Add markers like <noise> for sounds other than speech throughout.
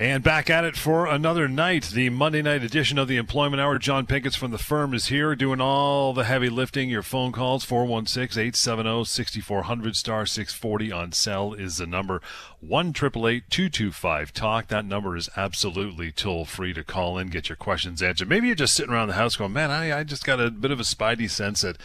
And back at it for another night, the Monday night edition of the Employment Hour. John Pinkus from the firm is here doing all the heavy lifting. Your phone calls, 416 870 6400 star 640 on cell is the number. 1 225 Talk. That number is absolutely toll free to call in, get your questions answered. Maybe you're just sitting around the house going, man, I, I just got a bit of a spidey sense that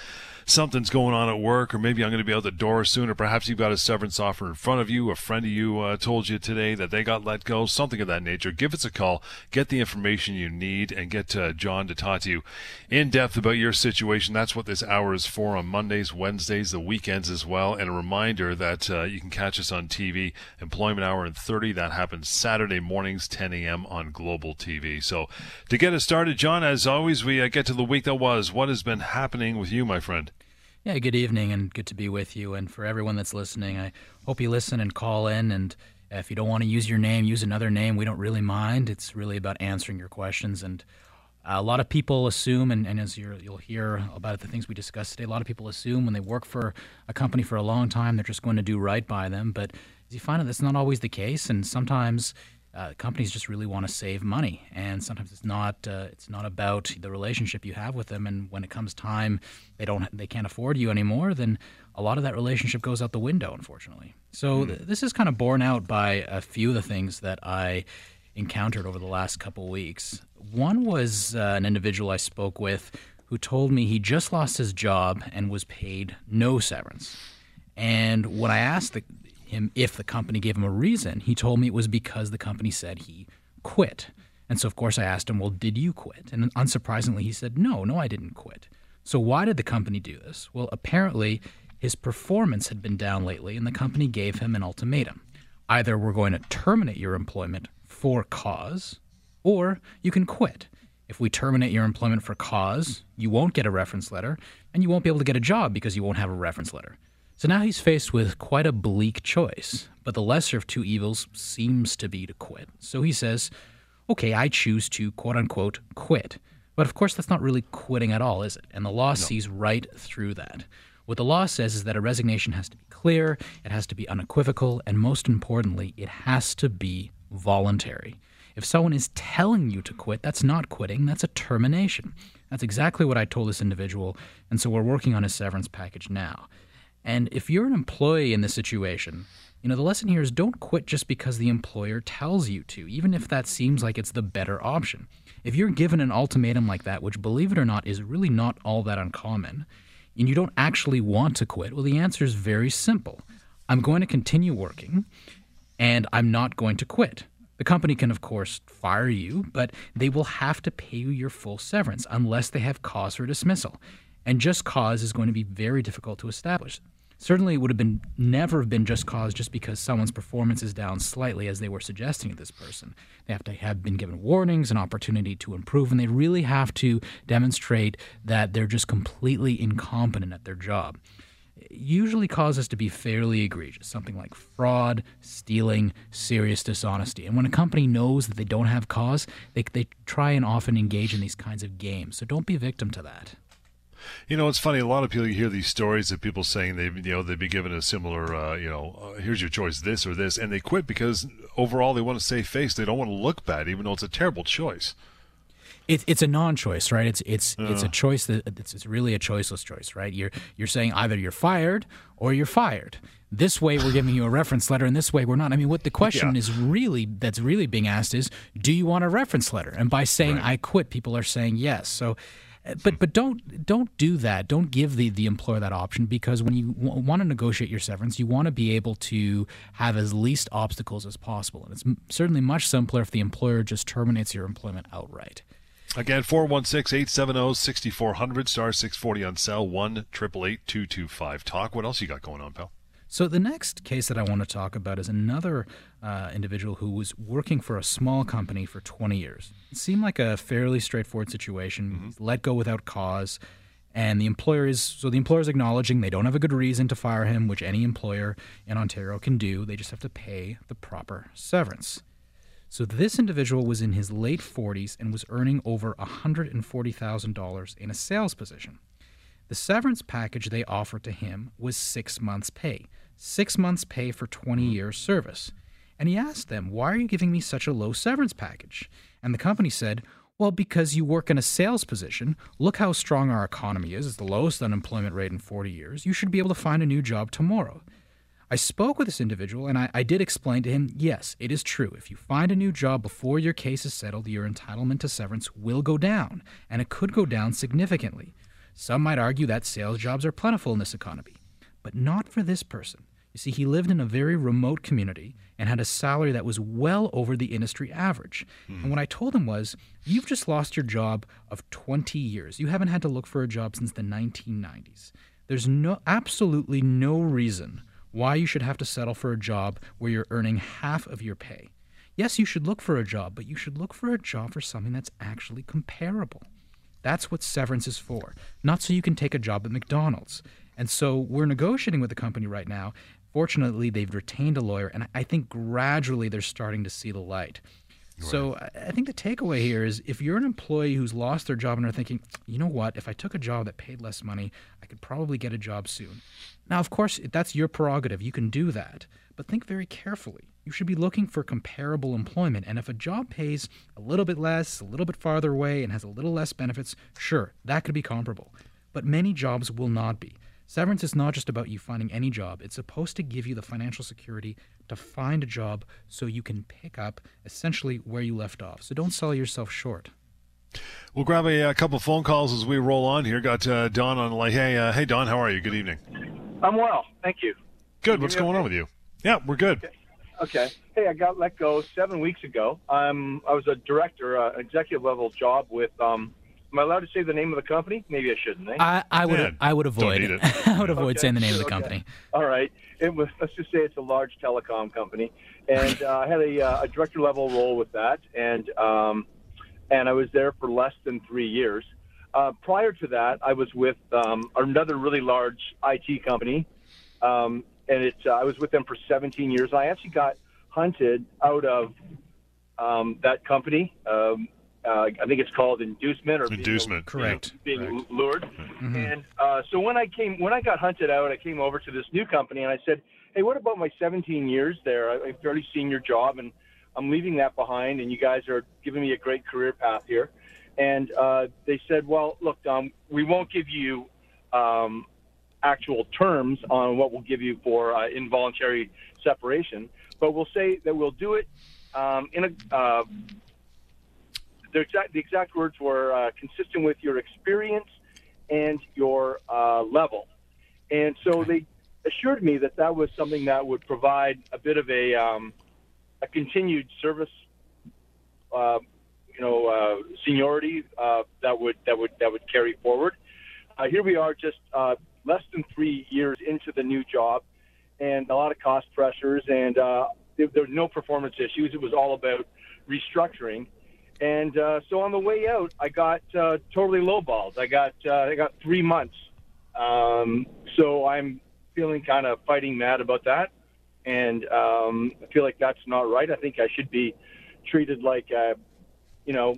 something's going on at work, or maybe I'm going to be out the door soon, or perhaps you've got a severance offer in front of you. A friend of you uh, told you today that they got let go, something of that nature. Give us a call, get the information you need, and get uh, John to talk to you in depth about your situation. That's what this hour is for on Mondays, Wednesdays, the weekends as well. And a reminder that uh, you can catch us on TV, Employment Hour in 30. That happens Saturday mornings, 10 a.m. on Global TV. So to get us started, John, as always, we uh, get to the week that was. What has been happening with you, my friend? Yeah, good evening and good to be with you. And for everyone that's listening, I hope you listen and call in. And if you don't want to use your name, use another name. We don't really mind. It's really about answering your questions. And a lot of people assume, and, and as you will hear about the things we discussed today, a lot of people assume when they work for a company for a long time, they're just going to do right by them. But as you find out, that's not always the case. And sometimes uh, companies just really want to save money, and sometimes it's not uh, it's not about the relationship you have with them. And when it comes time, they don't they can't afford you anymore. Then a lot of that relationship goes out the window, unfortunately. So mm. th- this is kind of borne out by a few of the things that I encountered over the last couple weeks. One was uh, an individual I spoke with who told me he just lost his job and was paid no severance. And when I asked the, him if the company gave him a reason. He told me it was because the company said he quit. And so, of course, I asked him, Well, did you quit? And unsurprisingly, he said, No, no, I didn't quit. So, why did the company do this? Well, apparently, his performance had been down lately, and the company gave him an ultimatum. Either we're going to terminate your employment for cause, or you can quit. If we terminate your employment for cause, you won't get a reference letter, and you won't be able to get a job because you won't have a reference letter. So now he's faced with quite a bleak choice, but the lesser of two evils seems to be to quit. So he says, okay, I choose to quote unquote quit. But of course, that's not really quitting at all, is it? And the law no. sees right through that. What the law says is that a resignation has to be clear, it has to be unequivocal, and most importantly, it has to be voluntary. If someone is telling you to quit, that's not quitting, that's a termination. That's exactly what I told this individual, and so we're working on his severance package now. And if you're an employee in this situation, you know, the lesson here is don't quit just because the employer tells you to, even if that seems like it's the better option. If you're given an ultimatum like that, which believe it or not is really not all that uncommon, and you don't actually want to quit, well, the answer is very simple. I'm going to continue working and I'm not going to quit. The company can, of course, fire you, but they will have to pay you your full severance unless they have cause for dismissal. And just cause is going to be very difficult to establish certainly it would have been never have been just cause just because someone's performance is down slightly as they were suggesting to this person. They have to have been given warnings an opportunity to improve and they really have to demonstrate that they're just completely incompetent at their job. Usually causes to be fairly egregious something like fraud stealing serious dishonesty. And when a company knows that they don't have cause they, they try and often engage in these kinds of games. So don't be victim to that you know, it's funny. A lot of people you hear these stories of people saying they, you know, they'd be given a similar, uh, you know, uh, here's your choice, this or this, and they quit because overall they want to save face. They don't want to look bad, even though it's a terrible choice. It's it's a non-choice, right? It's it's uh. it's a choice that it's, it's really a choiceless choice, right? You're you're saying either you're fired or you're fired. This way we're giving you a reference letter, and this way we're not. I mean, what the question yeah. is really that's really being asked is, do you want a reference letter? And by saying right. I quit, people are saying yes. So but but don't don't do that. Don't give the the employer that option because when you w- want to negotiate your severance, you want to be able to have as least obstacles as possible. And it's m- certainly much simpler if the employer just terminates your employment outright. Again, 416 870 6400, star 640 on cell, 1 888 Talk. What else you got going on, pal? So, the next case that I want to talk about is another uh, individual who was working for a small company for 20 years. It seemed like a fairly straightforward situation. Mm-hmm. He's let go without cause. And the employer is so the employer is acknowledging they don't have a good reason to fire him, which any employer in Ontario can do. They just have to pay the proper severance. So this individual was in his late 40s and was earning over $140,000 in a sales position. The severance package they offered to him was six months' pay six months' pay for 20 mm-hmm. years' service. And he asked them, Why are you giving me such a low severance package? And the company said, Well, because you work in a sales position. Look how strong our economy is. It's the lowest unemployment rate in 40 years. You should be able to find a new job tomorrow. I spoke with this individual and I, I, did explain to him yes, it is true. If you find a new job before your case is settled, your entitlement to severance will go down, and it could go down significantly. Some might argue that sales jobs are plentiful in this economy, but not for this person. You see, he lived in a very remote community and had a salary that was well over the industry average. Mm. And what I told him was, You've just lost your job of 20 years. You haven't had to look for a job since the 1990s. There's no absolutely no reason why you should have to settle for a job where you're earning half of your pay. Yes, you should look for a job, but you should look for a job for something that's actually comparable. That's what severance is for, not so you can take a job at McDonald's. And so we're negotiating with the company right now. Fortunately, they've retained a lawyer, and I think gradually they're starting to see the light. Right. So I think the takeaway here is if you're an employee who's lost their job and are thinking, you know what, if I took a job that paid less money, I could probably get a job soon. Now, of course, that's your prerogative. You can do that. But think very carefully. You should be looking for comparable employment. And if a job pays a little bit less, a little bit farther away, and has a little less benefits, sure, that could be comparable. But many jobs will not be. Severance is not just about you finding any job, it's supposed to give you the financial security to find a job so you can pick up essentially where you left off. So don't sell yourself short. We'll grab a, a couple phone calls as we roll on here. Got uh, Don on the line. Hey, uh, hey, Don, how are you? Good evening. I'm well, thank you. Good. What's going okay? on with you? Yeah, we're good. Okay. okay. Hey, I got let go seven weeks ago. Um, I was a director, uh, executive level job with um, Am I allowed to say the name of the company? Maybe I shouldn't. Eh? I, I would yeah, I would avoid it. <laughs> I would avoid okay, saying the name of the company. All right. It was let's just say it's a large telecom company, and uh, I had a, uh, a, director level role with that, and um, and I was there for less than three years. Uh, prior to that, I was with um, another really large IT company, um, and it uh, I was with them for 17 years. I actually got hunted out of um, that company. Um, uh, I think it's called inducement or inducement, being, correct? Being correct. lured. Mm-hmm. And uh, so when I came, when I got hunted out, I came over to this new company and I said, "Hey, what about my 17 years there? A fairly senior job, and I'm leaving that behind, and you guys are giving me a great career path here." And uh, they said, "Well, look, Dom, we won't give you." Um, actual terms on what we'll give you for uh, involuntary separation, but we'll say that we'll do it um, in a uh, the exact, the exact words were uh, consistent with your experience and your uh, level. And so they assured me that that was something that would provide a bit of a, um, a continued service, uh, you know, uh, seniority uh, that would that would that would carry forward. Uh, here we are, just less than three years into the new job, and a lot of cost pressures, and there, there were no performance issues. It was all about restructuring. And uh, so on the way out, I got uh, totally lowballed. I got uh, I got three months. Um, so I'm feeling kind of fighting mad about that, and um, I feel like that's not right. I think I should be treated like, uh, you know,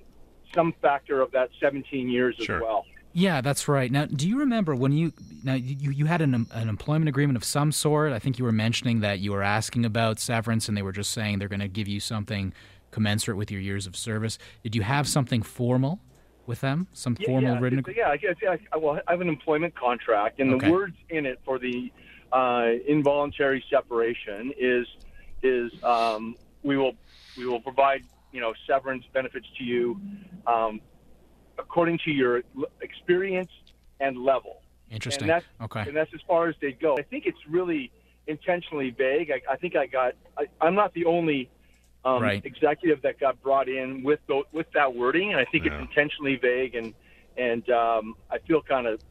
some factor of that 17 years sure. as well. Yeah, that's right. Now, do you remember when you now you, you had an, an employment agreement of some sort? I think you were mentioning that you were asking about severance, and they were just saying they're going to give you something commensurate with your years of service. Did you have something formal with them? Some yeah, formal yeah, written? Yeah, I, I, I, well, I have an employment contract, and okay. the words in it for the uh, involuntary separation is is um, we will we will provide you know severance benefits to you um, according to your experience and level. Interesting. And okay. And that's as far as they go. I think it's really intentionally vague. I, I think I got. I, I'm not the only um, right. executive that got brought in with the, with that wording, and I think yeah. it's intentionally vague, and and um, I feel kind of.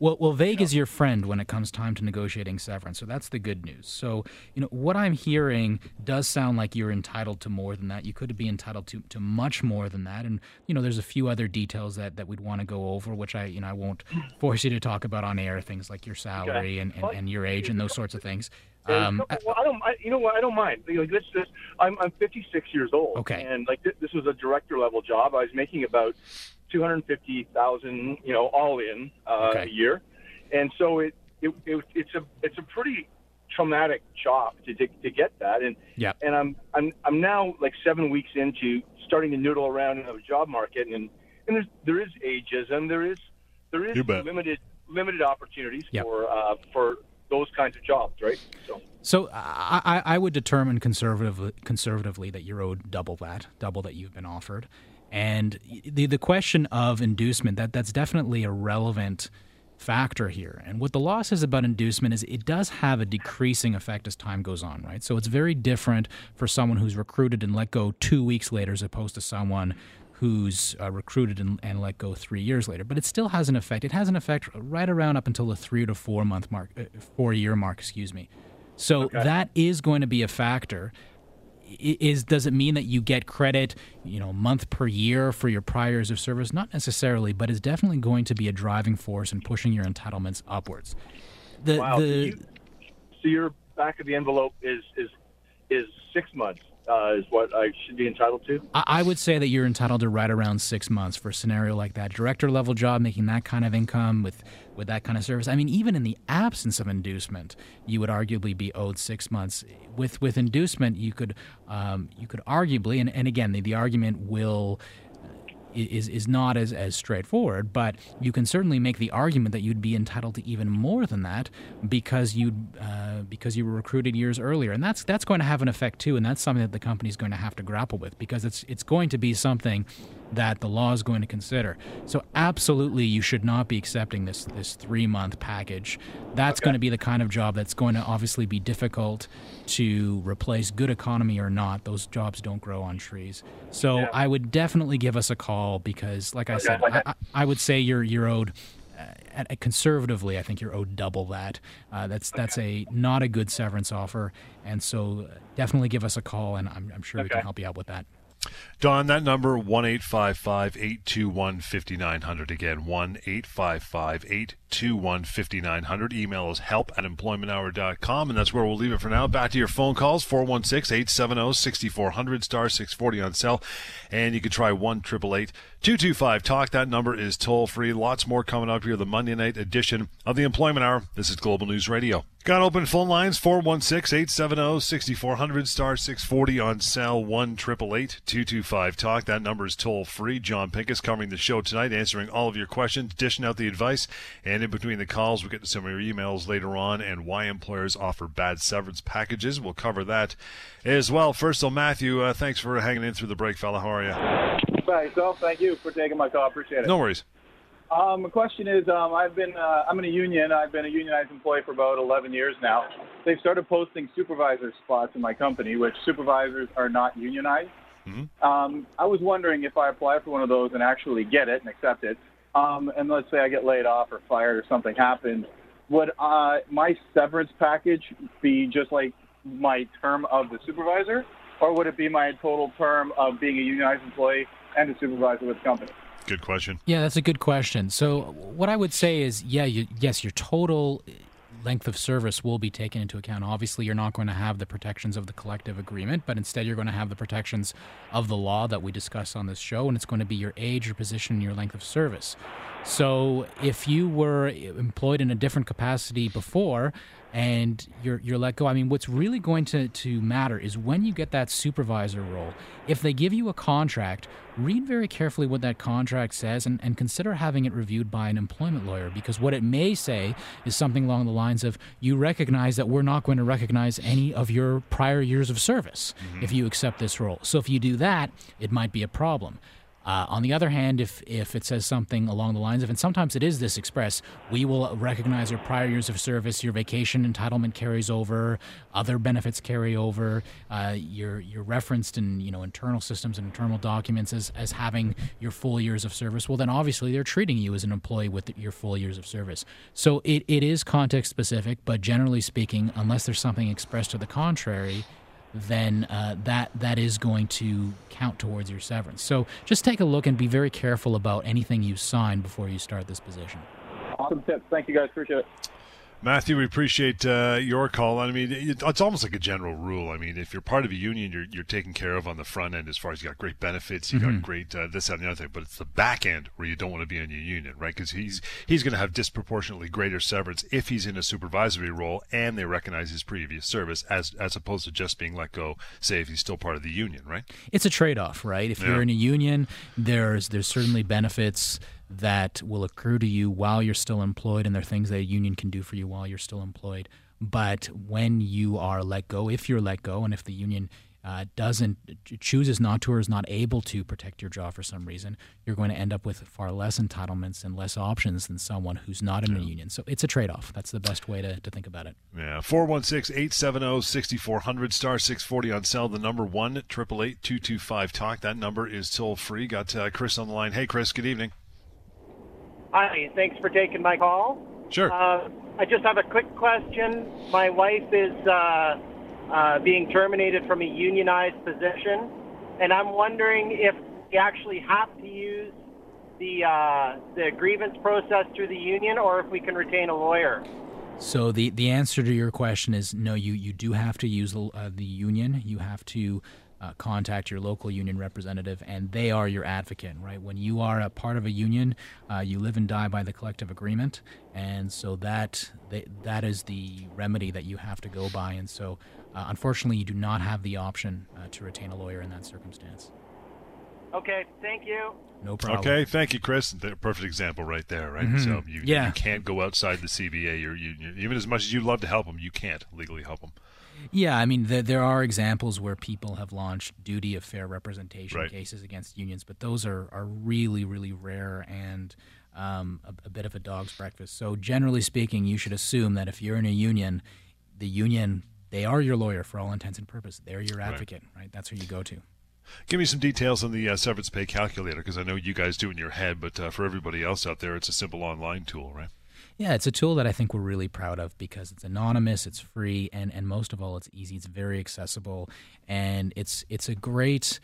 Well, well, vague is your friend when it comes time to negotiating severance, so that's the good news. So, you know, what I'm hearing does sound like you're entitled to more than that. You could be entitled to, to much more than that, and you know, there's a few other details that, that we'd want to go over, which I, you know, I won't force you to talk about on air, things like your salary okay. and, and, and your age and those sorts of things. Um, well, I don't. I, you know what? I don't mind. Like this, this. I'm I'm 56 years old. Okay. And like this, this was a director level job. I was making about 250,000, you know, all in uh, okay. a year, and so it, it, it it's a it's a pretty traumatic shock to, to to get that, and Yeah. and I'm I'm I'm now like seven weeks into starting to noodle around in the job market, and and there's there is ageism, there is there is limited limited opportunities Yep. for uh, for those kinds of jobs, right? So So I, I would determine conservatively, conservatively that you're owed double that, double that you've been offered, and the the question of inducement that that's definitely a relevant factor here. And what the law says about inducement is it does have a decreasing effect as time goes on, right? So it's very different for someone who's recruited and let go two weeks later as opposed to someone who's uh, recruited and, and let go three years later. But it still has an effect. It has an effect right around up until the three to four month mark, uh, four year mark, excuse me. So that is going to be a factor. Is does it mean that you get credit, you know, month per year for your prior years of service? Not necessarily, but it's definitely going to be a driving force in pushing your entitlements upwards. The wow, so, the you, so your back of the envelope is is is six months uh, is what I should be entitled to. I would say that you're entitled to right around six months for a scenario like that. Director level job, making that kind of income with, with that kind of service. I mean, even in the absence of inducement, you would arguably be owed six months. With with inducement, you could um, you could arguably, and, and again, the, the argument will is is not as, as straightforward, but you can certainly make the argument that you'd be entitled to even more than that because you uh, because you were recruited years earlier, and that's that's going to have an effect too, and that's something that the company's going to have to grapple with because it's it's going to be something that the law is going to consider. So absolutely, you should not be accepting this this three month package. That's going to be the kind of job that's going to obviously be difficult to replace good economy or not. Those jobs don't grow on trees. So Yeah. I would definitely give us a call because, like I said, Okay. I, I- would say you're you're owed. Uh, at, at conservatively, I think you're owed double that. Uh, that's that's a not a good severance offer, and so uh, definitely give us a call, and I'm, I'm sure we can help you out with that. Don, that number one eight five five eight two one fifty nine hundred again one eight five five eight two one fifty nine hundred. Email is help at employmenthour.com and that's where we'll leave it for now. Back to your phone calls 416-870-6400 star 640 on cell and you can try 1 225 talk. That number is toll free. Lots more coming up here the Monday night edition of the Employment Hour. This is Global News Radio. Got open phone lines 416-870-6400 star 640 on cell 1 888 225 Talk. That number is toll free. John Pinkus covering the show tonight, answering all of your questions, dishing out the advice, and in between the calls, we'll get to some of your emails later on and why employers offer bad severance packages. We'll cover that as well. First, so Matthew, uh, thanks for hanging in through the break, fella. How are you? By yourself, thank you for taking my call. Appreciate it. No worries. Um, the question is, um, I've been uh, I'm in a union. I've been a unionized employee for about 11 years now. They've started posting supervisor spots in my company, which supervisors are not unionized. Um, I was wondering if I apply for one of those and actually get it and accept it, um, and let's say I get laid off or fired or something happens, would uh, my severance package be just like my term of the supervisor, or would it be my total term of being a unionized employee and a supervisor with the company? Good question. Yeah, that's a good question. So, what I would say is, yeah, you, yes, your total length of service will be taken into account. Obviously, you're not going to have the protections of the collective agreement, but instead, you're going to have the protections of the law that we discuss on this show, and it's going to be your age, your position, and your length of service. So, if you were employed in a different capacity before, and you're you're let go. I mean, what's really going to, to matter is when you get that supervisor role. If they give you a contract, read very carefully what that contract says and, and consider having it reviewed by an employment lawyer because what it may say is something along the lines of you recognize that we're not going to recognize any of your prior years of service mm-hmm. if you accept this role. So if you do that, it might be a problem. Uh, on the other hand, if if it says something along the lines of, and sometimes it is this express, we will recognize your prior years of service, your vacation entitlement carries over, other benefits carry over, uh, you're you're referenced in you know internal systems and internal documents as as having your full years of service. Well, then obviously they're treating you as an employee with your full years of service. So it, it is context specific, but generally speaking, unless there's something expressed to the contrary then uh, that that is going to count towards your severance. So just take a look and be very careful about anything you sign before you start this position. Awesome tips. Thank you guys. Appreciate it. Matthew, we appreciate uh, your call. I mean, it's almost like a general rule. I mean, if you're part of a union, you're you're taken care of on the front end as far as you got great benefits, you mm-hmm. got great uh, this that, and the other thing. But it's the back end where you don't want to be in your union, right? Because he's he's going to have disproportionately greater severance if he's in a supervisory role and they recognize his previous service, as as opposed to just being let go. Say if he's still part of the union, right? It's a trade off, right? If yeah. you're in a union, there's there's certainly benefits that will accrue to you while you're still employed, and there are things that a union can do for you while you're still employed. But when you are let go, if you're let go, and if the union uh, doesn't chooses not to or is not able to protect your job for some reason, you're going to end up with far less entitlements and less options than someone who's not in yeah. a union. So it's a trade off. That's the best way to, to think about it. Yeah. 416 870 6400 star 640 on cell. The number 1 888 225 talk. That number is toll free. Got uh, Chris on the line. Hey, Chris, good evening. Hi, thanks for taking my call. Sure. Uh, I just have a quick question. My wife is uh, uh, being terminated from a unionized position, and I'm wondering if we actually have to use the uh, the grievance process through the union, or if we can retain a lawyer. So the the answer to your question is no. You you do have to use the, uh, the union. You have to uh, contact your local union representative, and they are your advocate, right? When you are a part of a union, uh, you live and die by the collective agreement, and so that they, that is the remedy that you have to go by. And so, uh, unfortunately, you do not have the option uh, to retain a lawyer in that circumstance. Okay, thank you. No problem. Okay, thank you, Chris. The perfect example right there, right? Mm-hmm. So you, yeah. you can't go outside the CBA. You're, you, even as much as you love to help them, you can't legally help them. Yeah, I mean, the, there are examples where people have launched duty of fair representation right. cases against unions, but those are, are really, really rare and um, a, a, bit of a dog's breakfast. So, generally speaking, you should assume that if you're in a union, the union, they are your lawyer for all intents and purposes. They're your advocate, right? right? That's who you go to. Give me some details on the uh, severance pay calculator because I know you guys do in your head, but uh, for everybody else out there, it's a simple online tool, right? Yeah, it's a tool that I think we're really proud of because it's anonymous, it's free, and, and most of all, it's easy. It's very accessible, and it's it's a great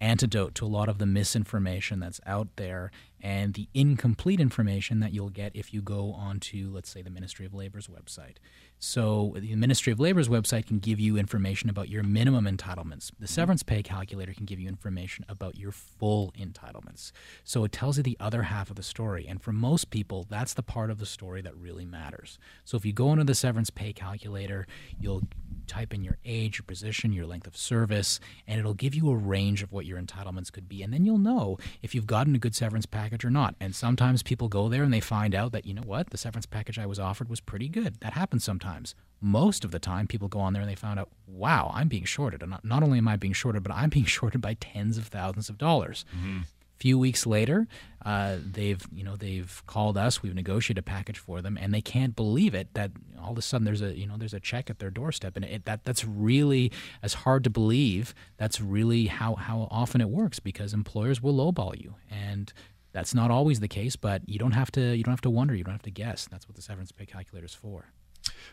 antidote to a lot of the misinformation that's out there and the incomplete information that you'll get if you go onto, let's say, the Ministry of Labor's website. So, the Ministry of Labor's website can give you information about your minimum entitlements. The severance pay calculator can give you information about your full entitlements. So, it tells you the other half of the story. And for most people, that's the part of the story that really matters. So, if you go into the severance pay calculator, you'll type in your age, your position, your length of service, and it'll give you a range of what your entitlements could be. And then you'll know if you've gotten a good severance package or not. And sometimes people go there and they find out that, you know what, the severance package I was offered was pretty good. That happens sometimes. Most of the time, people go on there and they found out, wow, I'm being shorted. And not, not only am I being shorted, but I'm being <laughs> shorted by tens of thousands of dollars. Mm-hmm few weeks later, uh, they've you know they've called us. We've negotiated a package for them, and they can't believe it that all of a sudden there's a you know there's a check at their doorstep, and it, that that's really as hard to believe. That's really how how often it works because employers will lowball you, and that's not always the case. But you don't have to you don't have to wonder. You don't have to guess. That's what the severance pay calculator is for.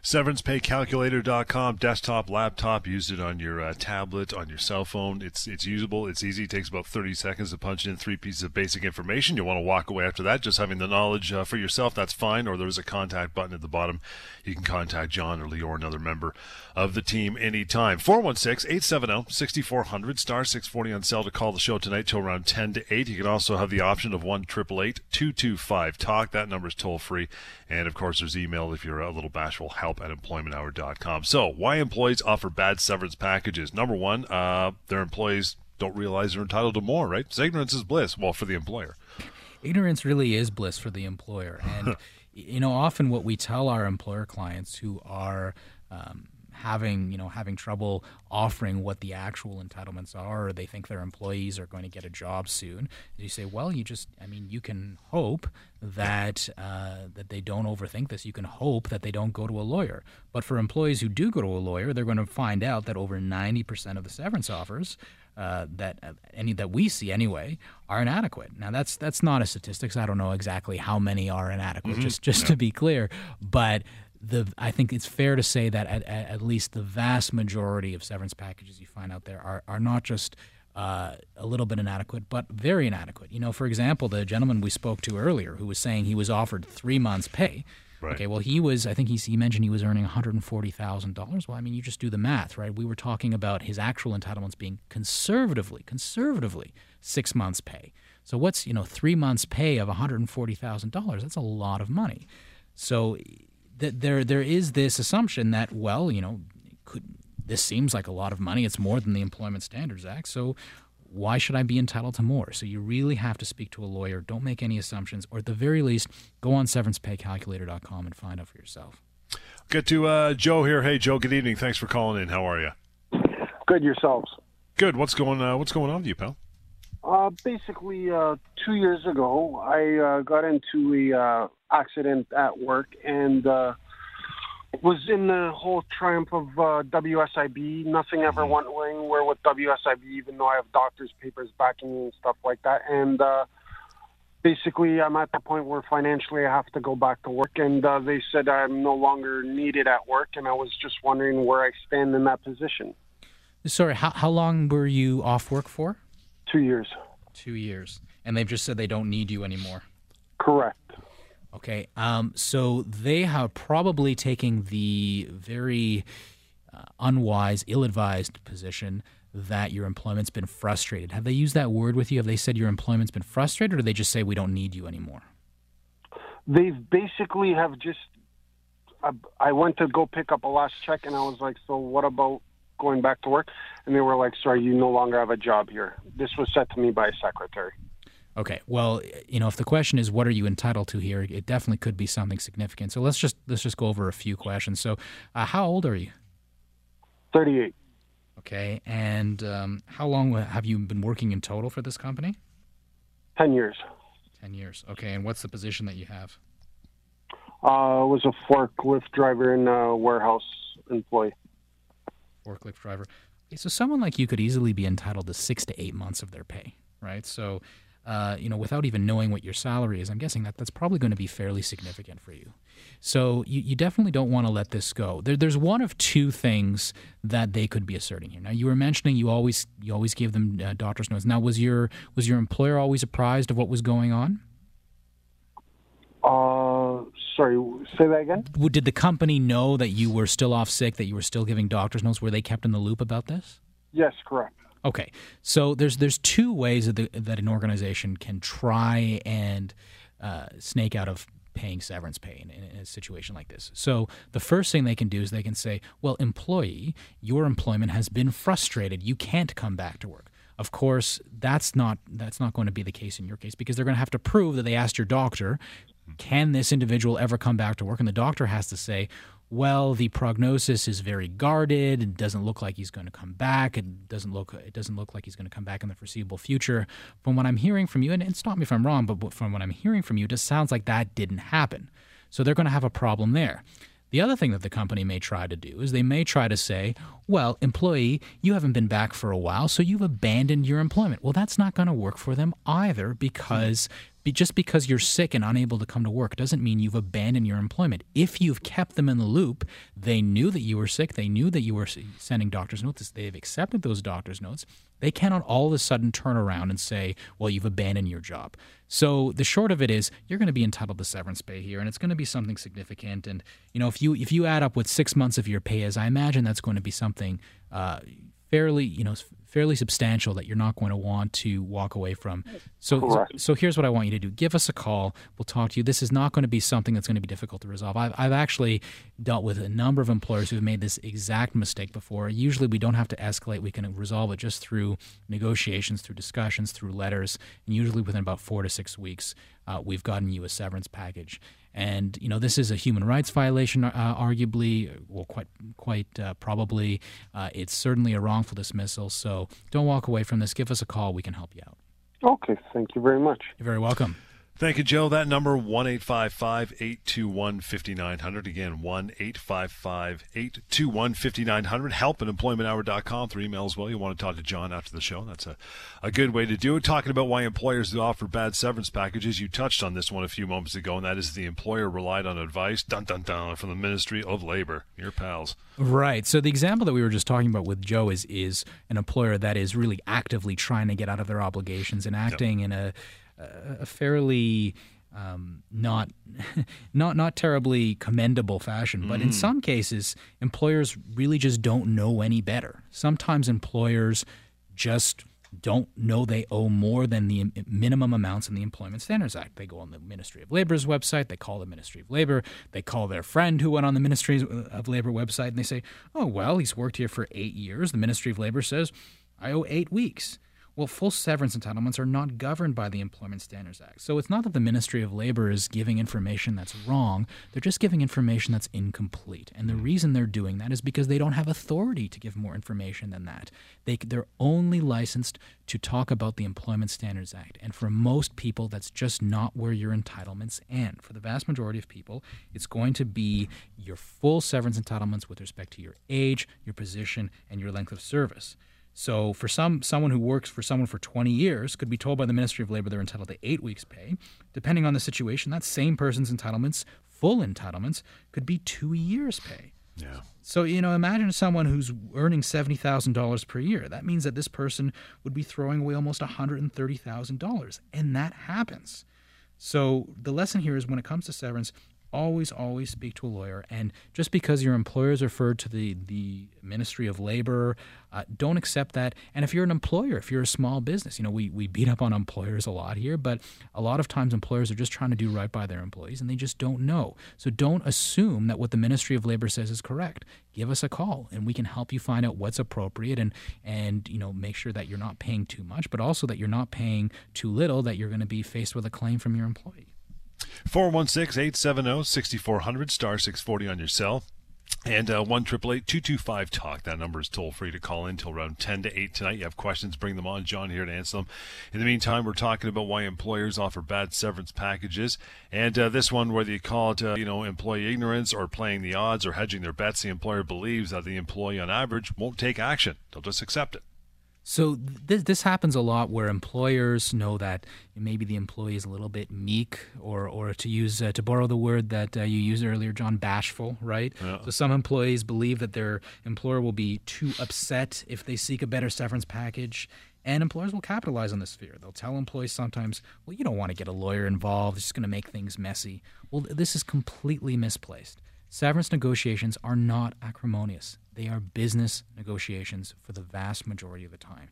SeverancePayCalculator.com, desktop, laptop, use it on your uh, tablet, on your cell phone. It's it's usable. It's easy. It takes about 30 seconds to punch in three pieces of basic information. You want to walk away after that, just having the knowledge uh, for yourself, that's fine. Or there's a contact button at the bottom. You can contact John or lee or another member of the team, anytime. 416-870-6400, star 640 on cell to call the show tonight till around 10 to 8. You can also have the option of 1 225 talk That number is toll free. And of course, there's email if you're a little bashful, help at employmenthour.com. So, why employees offer bad severance packages? Number one, uh, their employees don't realize they're entitled to more, right? So ignorance is bliss. Well, for the employer. Ignorance really is bliss for the employer. And, <laughs> you know, often what we tell our employer clients who are, um, having you know having trouble offering what the actual entitlements are or they think their employees are going to get a job soon you say well you just i mean you can hope that uh, that they don't overthink this you can hope that they don't go to a lawyer but for employees who do go to a lawyer they're going to find out that over 90% of the severance offers uh, that uh, any that we see anyway are inadequate. Now that's that's not a statistics. I don't know exactly how many are inadequate. Mm-hmm. Just just to be clear, but the I think it's fair to say that at, at, least the vast majority of severance packages you find out there are, are not just uh, a little bit inadequate, but very inadequate. You know, for example, the gentleman we spoke to earlier who was saying he was offered three months' pay. Right. Okay, well, he was, I think he, he mentioned he was earning $140,000. Well, I mean, you just do the math, right? We were talking about his actual entitlements being conservatively, conservatively six months' pay. So what's, you know, three months' pay of $140,000? That's a lot of money. So th- there, there is this assumption that, well, you know, could, this seems like a lot of money. It's more than the Employment Standards Act. So why should I be entitled to more? So you really have to speak to a lawyer. Don't make any assumptions, or at the very least, go on severancepaycalculator.com and find out for yourself. Get to uh, Joe here. Hey, Joe. Good evening. Thanks for calling in. How are you? Good yourselves. Good. What's going uh, What's going on with you, pal? Uh, basically, uh, two years ago, I uh, got into a uh, accident at work and uh, was in the whole triumph of uh, WSIB. Nothing ever went anywhere with WSIB, even though I have doctor's papers backing me and stuff like that. And uh, basically, I'm at the point where financially I have to go back to work, and uh, they said I'm no longer needed at work, and I was just wondering where I stand in that position. Sorry, how, how long were you off work for? Two years. Two years. And they've just said they don't need you anymore. Correct. Okay. Um, so they are probably taking the very uh, unwise, ill advised position that your employment's been frustrated. Have they used that word with you? Have they said your employment's been frustrated, or do they just say we don't need you anymore? They've basically have just. I, I went to go pick up a last check, and I was like, "So what about going back to work?" And they were like, "Sorry, you no longer have a job here." This was said to me by a secretary. Okay. Well, you know, if the question is what are you entitled to here, it definitely could be something significant. So let's just let's just go over a few questions. So, uh, how old are you? Thirty-eight. Okay. And um, how long have you been working in total for this company? Ten years. Ten years. Okay. And what's the position that you have? Uh, was a forklift driver and a warehouse employee. Forklift driver. So someone like you could easily be entitled to six to eight months of their pay, right? So uh, you know, without even knowing what your salary is, I'm guessing that that's probably going to be fairly significant for you. So you, you definitely don't want to let this go. There, there's one of two things that they could be asserting here. Now, you were mentioning you always you always gave them uh, doctor's notes. Now, was your was your employer always apprised of what was going on? Uh, sorry, say that again. Did the company know that you were still off sick, that you were still giving doctor's notes? Were they kept in the loop about this? Yes, correct. Okay, so there's there's two ways that, the, that an organization can try and uh, snake out of paying severance pay in, in, a situation like this. So the first thing they can do is they can say, "Well, employee, your employment has been frustrated. You can't come back to work." Of course, that's not that's not going to be the case in your case because they're going to have to prove that they asked your doctor, "Can this individual ever come back to work?" And the doctor has to say, well, the prognosis is very guarded. It doesn't look like he's going to come back. It doesn't look it doesn't look like he's going to come back in the foreseeable future. From what I'm hearing from you, and, and stop me if I'm wrong, but from what I'm hearing from you, it just sounds like that didn't happen. So they're going to have a problem there. The other thing that the company may try to do is they may try to say, well, employee, you haven't been back for a while, so you've abandoned your employment. Well, that's not going to work for them either because just because you're sick and unable to come to work doesn't mean you've abandoned your employment. If you've kept them in the loop, they knew that you were sick, they knew that you were sending doctor's notes, they've accepted those doctor's notes. They cannot all of a sudden turn around and say, well, you've abandoned your job. So the short of it is you're going to be entitled to severance pay here, and it's going to be something significant. And you know, if you if you add up with six months of your pay as I imagine that's going to be something uh, fairly you know fairly substantial that you're not going to want to walk away from. So, so, so, here's what I want you to do: give us a call. We'll talk to you. This is not going to be something that's going to be difficult to resolve. I've, I've actually dealt with a number of employers who've made this exact mistake before. Usually, we don't have to escalate. We can resolve it just through negotiations, through discussions, through letters, and usually within about four to six weeks, uh, we've gotten you a severance package. And you know this is a human rights violation, uh, arguably, well, quite quite uh, probably. Uh, it's certainly a wrongful dismissal. So don't walk away from this. Give us a call. We can help you out. Okay, thank you very much. You're very welcome. Thank you, Joe. That number, 1 821 5900. Again, 1 821 5900. Help at employmenthour.com through email as well. You want to talk to John after the show. That's a, a good way to do it. Talking about why employers do offer bad severance packages. You touched on this one a few moments ago, and that is the employer relied on advice, dun dun dun, from the Ministry of Labor. Your pals. Right. So the example that we were just talking about with Joe is, is an employer that is really actively trying to get out of their obligations and acting yep. in a a fairly um, not <laughs> not not terribly commendable fashion. But in some cases, employers really just don't know any better. Sometimes employers just don't know they owe more than the minimum amounts in the Employment Standards Act. They go on the Ministry of Labor's website, they call the Ministry of Labor, they call their friend who went on the Ministry of Labor website, and they say, "Oh well, he's worked here for eight years." The Ministry of Labor says, "I owe eight weeks." Well, full severance entitlements are not governed by the Employment Standards Act. So it's not that the Ministry of Labor is giving information that's wrong, they're just giving information that's incomplete. And the mm. reason they're doing that is because they don't have authority to give more information than that. They, they're only licensed to talk about the Employment Standards Act. And for most people, that's just not where your entitlements end. For the vast majority of people, it's going to be your full severance entitlements with respect to your age, your position, and your length of service. So for some someone who works for someone for 20 years could be told by the Ministry of Labor they're entitled to 8 weeks pay. Depending on the situation, that same person's entitlements, full entitlements, could be 2 years pay. Yeah. So, you know, imagine someone who's earning $70,000 per year. That means that this person would be throwing away almost $130,000, and that happens. So, the lesson here is when it comes to severance, always, always speak to a lawyer. And just because your employer is referred to the, the Ministry of Labor, uh, don't accept that. And if you're an employer, if you're a small business, you know, we, we beat up on employers a lot here, but a lot of times employers are just trying to do right by their employees and they just don't know. So don't assume that what the Ministry of Labor says is correct. Give us a call and we can help you find out what's appropriate and, and you know, make sure that you're not paying too much, but also that you're not paying too little, that you're going to be faced with a claim from your employee. 416 870 6400, star 640 on your cell. And uh, 1 225 Talk. That number is toll free to call in until around 10 to 8 tonight. You have questions, bring them on. John here to answer them. In the meantime, we're talking about why employers offer bad severance packages. And uh, this one, whether you call it, uh, you know, employee ignorance or playing the odds or hedging their bets, the employer believes that the employee on average won't take action. They'll just accept it. So this this happens a lot where employers know that maybe the employee is a little bit meek, or or to use uh, to borrow the word that uh, you used earlier, John, bashful, right? Yeah. So some employees believe that their employer will be too upset if they seek a better severance package. And employers will capitalize on this fear. They'll tell employees sometimes, well, you don't want to get a lawyer involved. It's just going to make things messy. Well, this is completely misplaced. Severance negotiations are not acrimonious. They are business negotiations for the vast majority of the time.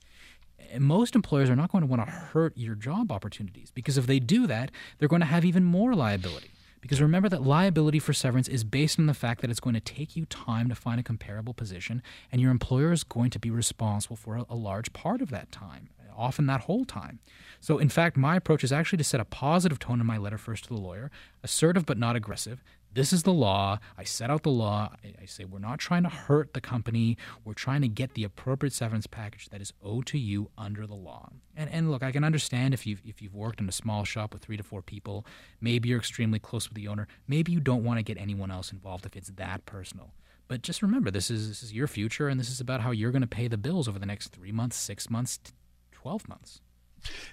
And most employers are not going to want to hurt your job opportunities because if they do that, they're going to have even more liability. Because remember that liability for severance is based on the fact that it's going to take you time to find a comparable position, and your employer is going to be responsible for a, a large part of that time, often that whole time. So, in fact, my approach is actually to set a positive tone in my letter first to the lawyer, assertive but not aggressive, this is the law. I set out the law. I, I, say we're not trying to hurt the company. We're trying to get the appropriate severance package that is owed to you under the law. And and look, I can understand if you've if you've worked in a small shop with three to four people, maybe you're extremely close with the owner. Maybe you don't want to get anyone else involved if it's that personal. But just remember, this is this is your future, and this is about how you're going to pay the bills over the next three months, six months, twelve months.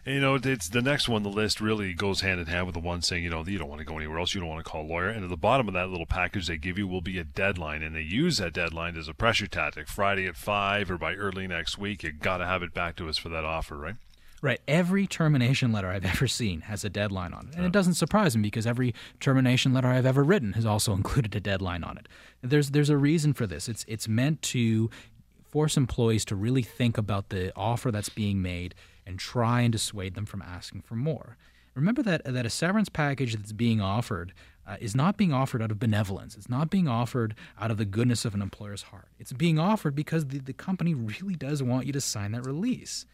And, you know, it's the next one. The list really goes hand in hand with the one saying, you know, you don't want to go anywhere else. You don't want to call a lawyer. And at the bottom of that little package they give you will be a deadline, and they use that deadline as a pressure tactic. Friday at five or by early next week, you got to have it back to us for that offer, right? Right. Every termination letter I've <laughs> ever seen has a deadline on it. And it doesn't surprise me because every termination letter I've ever written has also <laughs> included a deadline on it. There's there's a reason for this. It's it's meant to force employees to really think about the offer that's being made and try and dissuade them from asking for more. Remember that that a severance package that's being offered uh, is not being offered out of benevolence. It's not being offered out of the goodness of an employer's heart. It's being offered because the, the company really does want you to sign that release.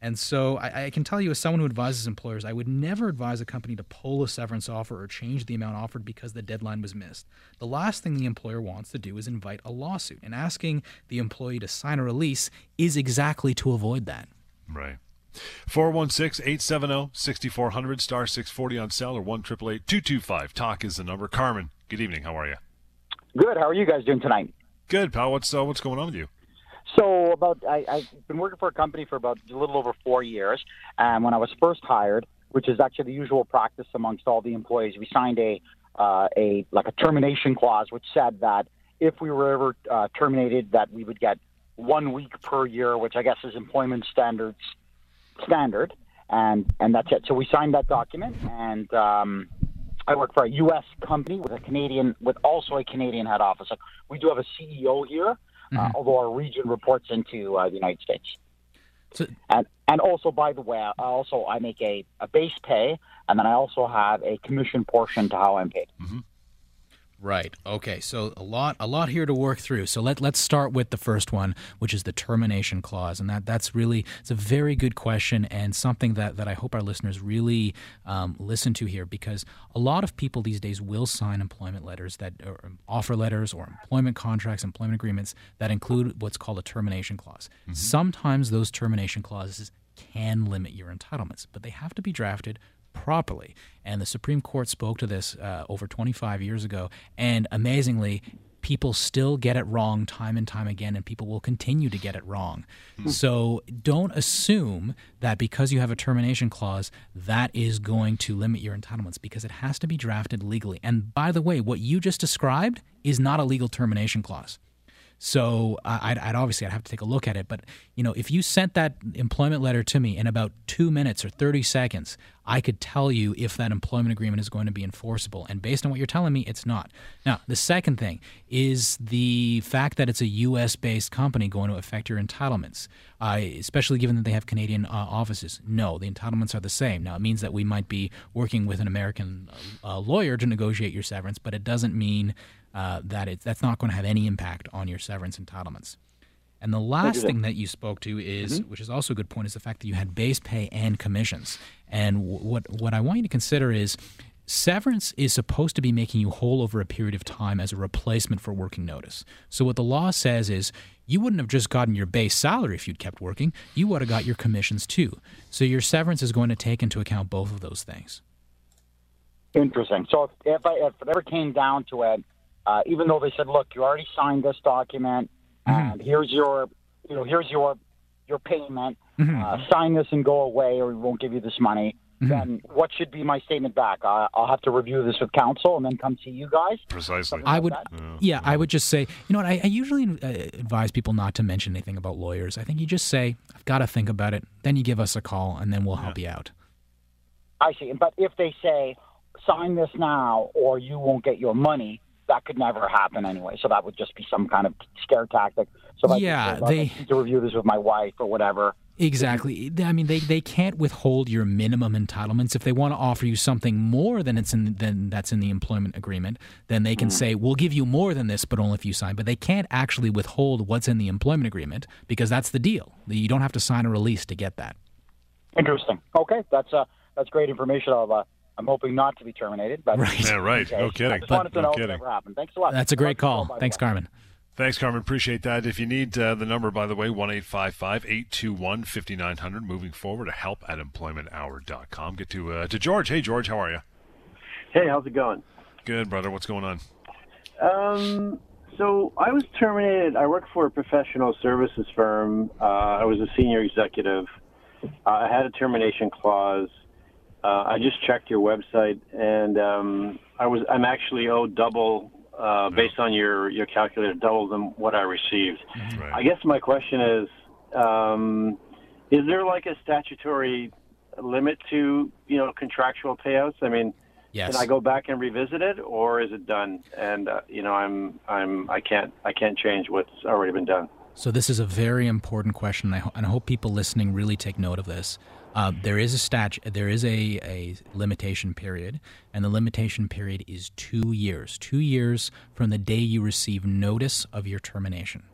And so I, I, can tell you, as someone who advises employers, I would never advise a company to pull a severance offer or change the amount offered because the deadline was missed. The last thing the employer wants to do is invite a lawsuit. And asking the employee to sign a release is exactly to avoid that. Right. 416 870 6400 star 640 on cell or 1 225 Talk is the number. Carmen, good evening. How are you? Good. How are you guys doing tonight? Good, pal. What's, uh, what's going on with you? So, about I, I've been working for a company for about a little over four years. And when I was first hired, which is actually the usual practice amongst all the employees, we signed a uh, a like a termination clause, which said that if we were ever uh, terminated, that we would get one week per year, which I guess is employment standards standard, and and that's it. So we signed that document, and um, I work for a U.S. company with a Canadian, with also a Canadian head office. Like, we do have a CEO here, uh, although our region reports into uh, the United States. So, And and also, by the way, I also I make a, a base pay, and then I also have a commission portion to how I'm paid. Right. Okay. So a lot, a lot here to work through. So let let's start with the first one, which is the termination clause, and that that's really it's a very good question and something that that I hope our listeners really um, listen to here because a lot of people these days will sign employment letters that or offer letters or employment contracts, employment agreements that include what's called a termination clause. Sometimes those termination clauses can limit your entitlements, but they have to be drafted properly. And the Supreme Court spoke to this uh, over 25 years ago. And amazingly, people still get it wrong time and time again, and people will continue to get it wrong. So don't assume that because you have a termination clause, that is going to limit your entitlements because it has to be drafted legally. And by the way, what you just described is not a legal termination clause. So I'd, I'd obviously I'd have to take a look at it, but you know if you sent that employment letter to me in about two minutes or thirty seconds, I could tell you if that employment agreement is going to be enforceable. And based on what you're telling me, it's not. Now the second thing is the fact that it's a U.S. based company going to affect your entitlements, uh, especially given that they have Canadian uh, offices. No, the entitlements are the same. Now it means that we might be working with an American uh, lawyer to negotiate your severance, but it doesn't mean uh, that it, that's not going to have any impact on your severance entitlements. And the last thing that you spoke to is, which is also a good point, is the fact that you had base pay and commissions. And w- what what I want you to consider is severance is supposed to be making you whole over a period of time as a replacement for working notice. So what the law says is you wouldn't have just gotten your base salary if you'd kept working. You would have got your commissions too. So your severance is going to take into account both of those things. Interesting. So if, if, I, if it ever came down to it, uh, even though they said, "Look, you already signed this document, and here's your, you know, here's your your payment. Uh, sign this and go away, or we won't give you this money." Then what should be my statement back? I, I'll have to review this with counsel and then come see you guys. Precisely. I would, yeah, I would just say, you know what? I, I usually uh, advise people not to mention anything about lawyers. I think you just say, "I've got to think about it." Then you give us a call, and then we'll help you out. I see. But if they say, "Sign this now, or you won't get your money," that could never happen anyway. So that would just be some kind of scare tactic. So Yeah, they- to review this with my wife or whatever. Exactly. I mean, they, they can't withhold your minimum entitlements. If they want to offer you something more than it's in than that's in the employment agreement, then they can say, "We'll give you more than this, but only if you sign." But they can't actually withhold what's in the employment agreement because that's the deal. You don't have to sign a release to get that. Interesting. Okay, that's uh, that's great information. I'll, uh, I'm hoping not to be terminated. But Right. Yeah, right. Okay. No I kidding. just wanted to no know kidding. it happened. Thanks a lot. That's a great Thanks call. Thanks. Carmen. Thanks, Carmen. Appreciate that. If you need uh, the number, by the way, 1 821 5900. Moving forward to help at employmenthour.com. Get to, uh, to George. Hey, George, how are you? Hey, how's it going? Good, brother. What's going on? Um, so I was terminated. I work for a professional services firm. Uh, I was a senior executive. Uh, I had a termination clause. Uh, I just checked your website, and um, I was I'm actually owed double uh, based on your your calculator, double than what I received. Right. I guess my question is, um, is there like a statutory limit to you know contractual payouts? I mean. Yes. Can I go back and revisit it, or is it done? And uh, you know, I'm I'm I can't I can't change what's already been done. So this is a very important question, and I, ho- and I hope people listening really take note of this. Uh, there is a stat, there is a, a limitation period, and the limitation period is two years. Two years from the day you receive notice of your termination.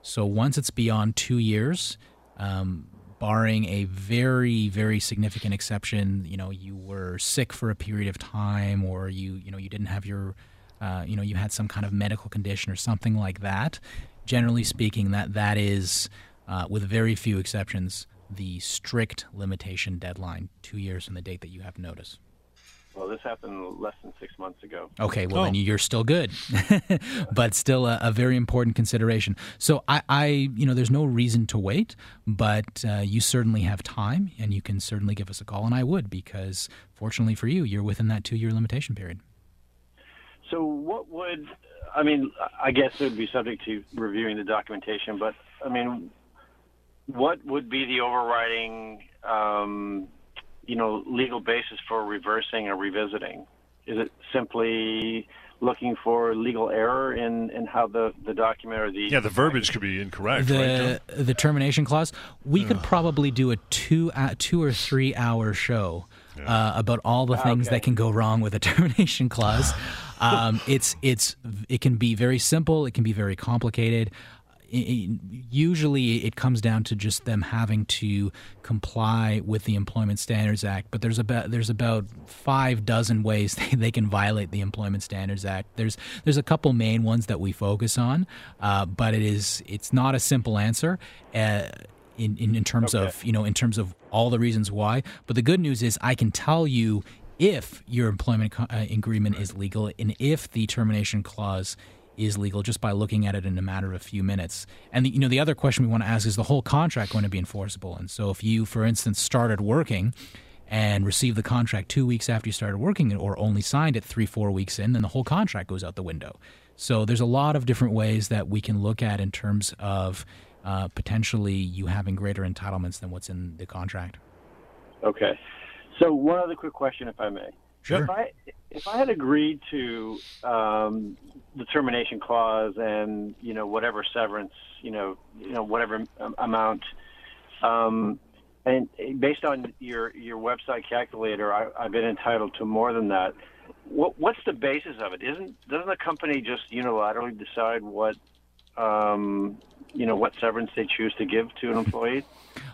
So once it's beyond two years, um, barring a very very significant exception, you know you were sick for a period of time, or you you know you didn't have your, uh, you know you had some kind of medical condition or something like that. Generally speaking, that that is, uh, with very few exceptions, the strict limitation deadline, two years from the date that you have notice. Well, this happened less than six months ago. Okay, well Oh. then you're still good, <laughs> but still a, a very important consideration. So I, I, you know, there's no reason to wait, but uh, you certainly have time, and you can certainly give us a call, and I would because fortunately for you, you're within that two-year limitation period. So, what would I mean? I guess it would be subject to reviewing the documentation, but I mean, what would be the overriding, um, you know, legal basis for reversing or revisiting? is it simply looking for legal error in, in how the, the document or the Yeah, the verbiage could be incorrect, the right? The termination clause. We could probably do a two uh, two or three hour show uh, about all the things Okay. that can go wrong with a <laughs> termination clause. <laughs> um, it's it's it can be very simple. It can be very complicated. Usually, it comes down to just them having to comply with the Employment Standards Act. But there's about there's about five dozen ways <laughs> they, they can violate the Employment Standards Act. There's there's a couple main ones that we focus on, uh, but it is it's not a simple answer. Uh, in, in, in terms of you know in terms of all the reasons why but the good news is i can tell you if your employment co- uh, agreement is legal and if the termination clause is legal just by looking at it in a matter of a few minutes and the, you know the other question we want to ask is the whole contract going to be enforceable and so if you for instance started working and received the contract two weeks after you started working or only signed it three four weeks in then the whole contract goes out the window so there's a lot of different ways that we can look at in terms of uh, potentially you having greater entitlements than what's in the contract. Okay. So one other quick question, if I may. Sure. If I if I had agreed to um, the termination clause and you know whatever severance, you know, you know whatever amount, um, and based on your your website calculator, I, I've been entitled to more than that. What, what's the basis of it? Isn't doesn't the company just unilaterally decide what um, you know what severance they choose to give to an employee?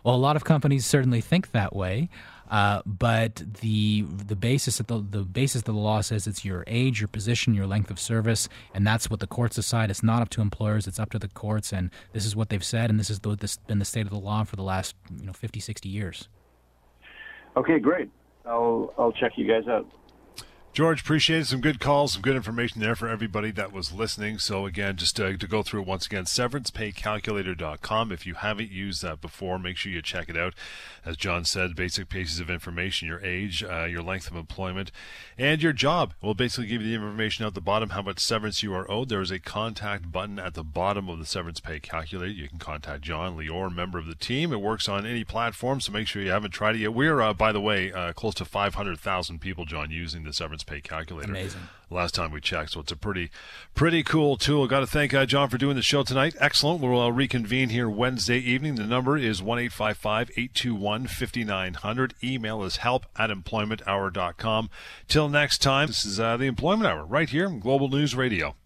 Well, a lot of companies certainly think that way, uh, but the the basis of the the basis of the law says it's your age, your position, your length of service, and that's what the courts decide. It's not up to employers; it's up to the courts, and this is what they've said, and this has been the state of the law for the last you know 50, 60 years. Okay, great. I'll I'll check you guys out. George, appreciate it. Some good calls, some good information there for everybody that was listening. So, again, just uh, to go through it once again, severancepaycalculator.com. If you haven't used that before, make sure you check it out. As John said, basic pieces of information your age, uh, your length of employment, and your job. We'll basically give you the information out the bottom, how much severance you are owed. There is a contact button at the bottom of the severance pay calculator. You can contact John, Lior, member of the team. It works on any platform, so make sure you haven't tried it yet. We're, uh, by the way, uh, close to 500,000 people, John, using the severance pay calculator. Amazing. Last time we checked, so it's a pretty, pretty cool tool. Got to thank uh, John for doing the show tonight. Excellent. We'll uh, reconvene here Wednesday evening. The number is one eight five five eight two one fifty nine hundred. Email is help at employmenthour.com. Till next time, this is uh, the Employment Hour right here on Global News Radio.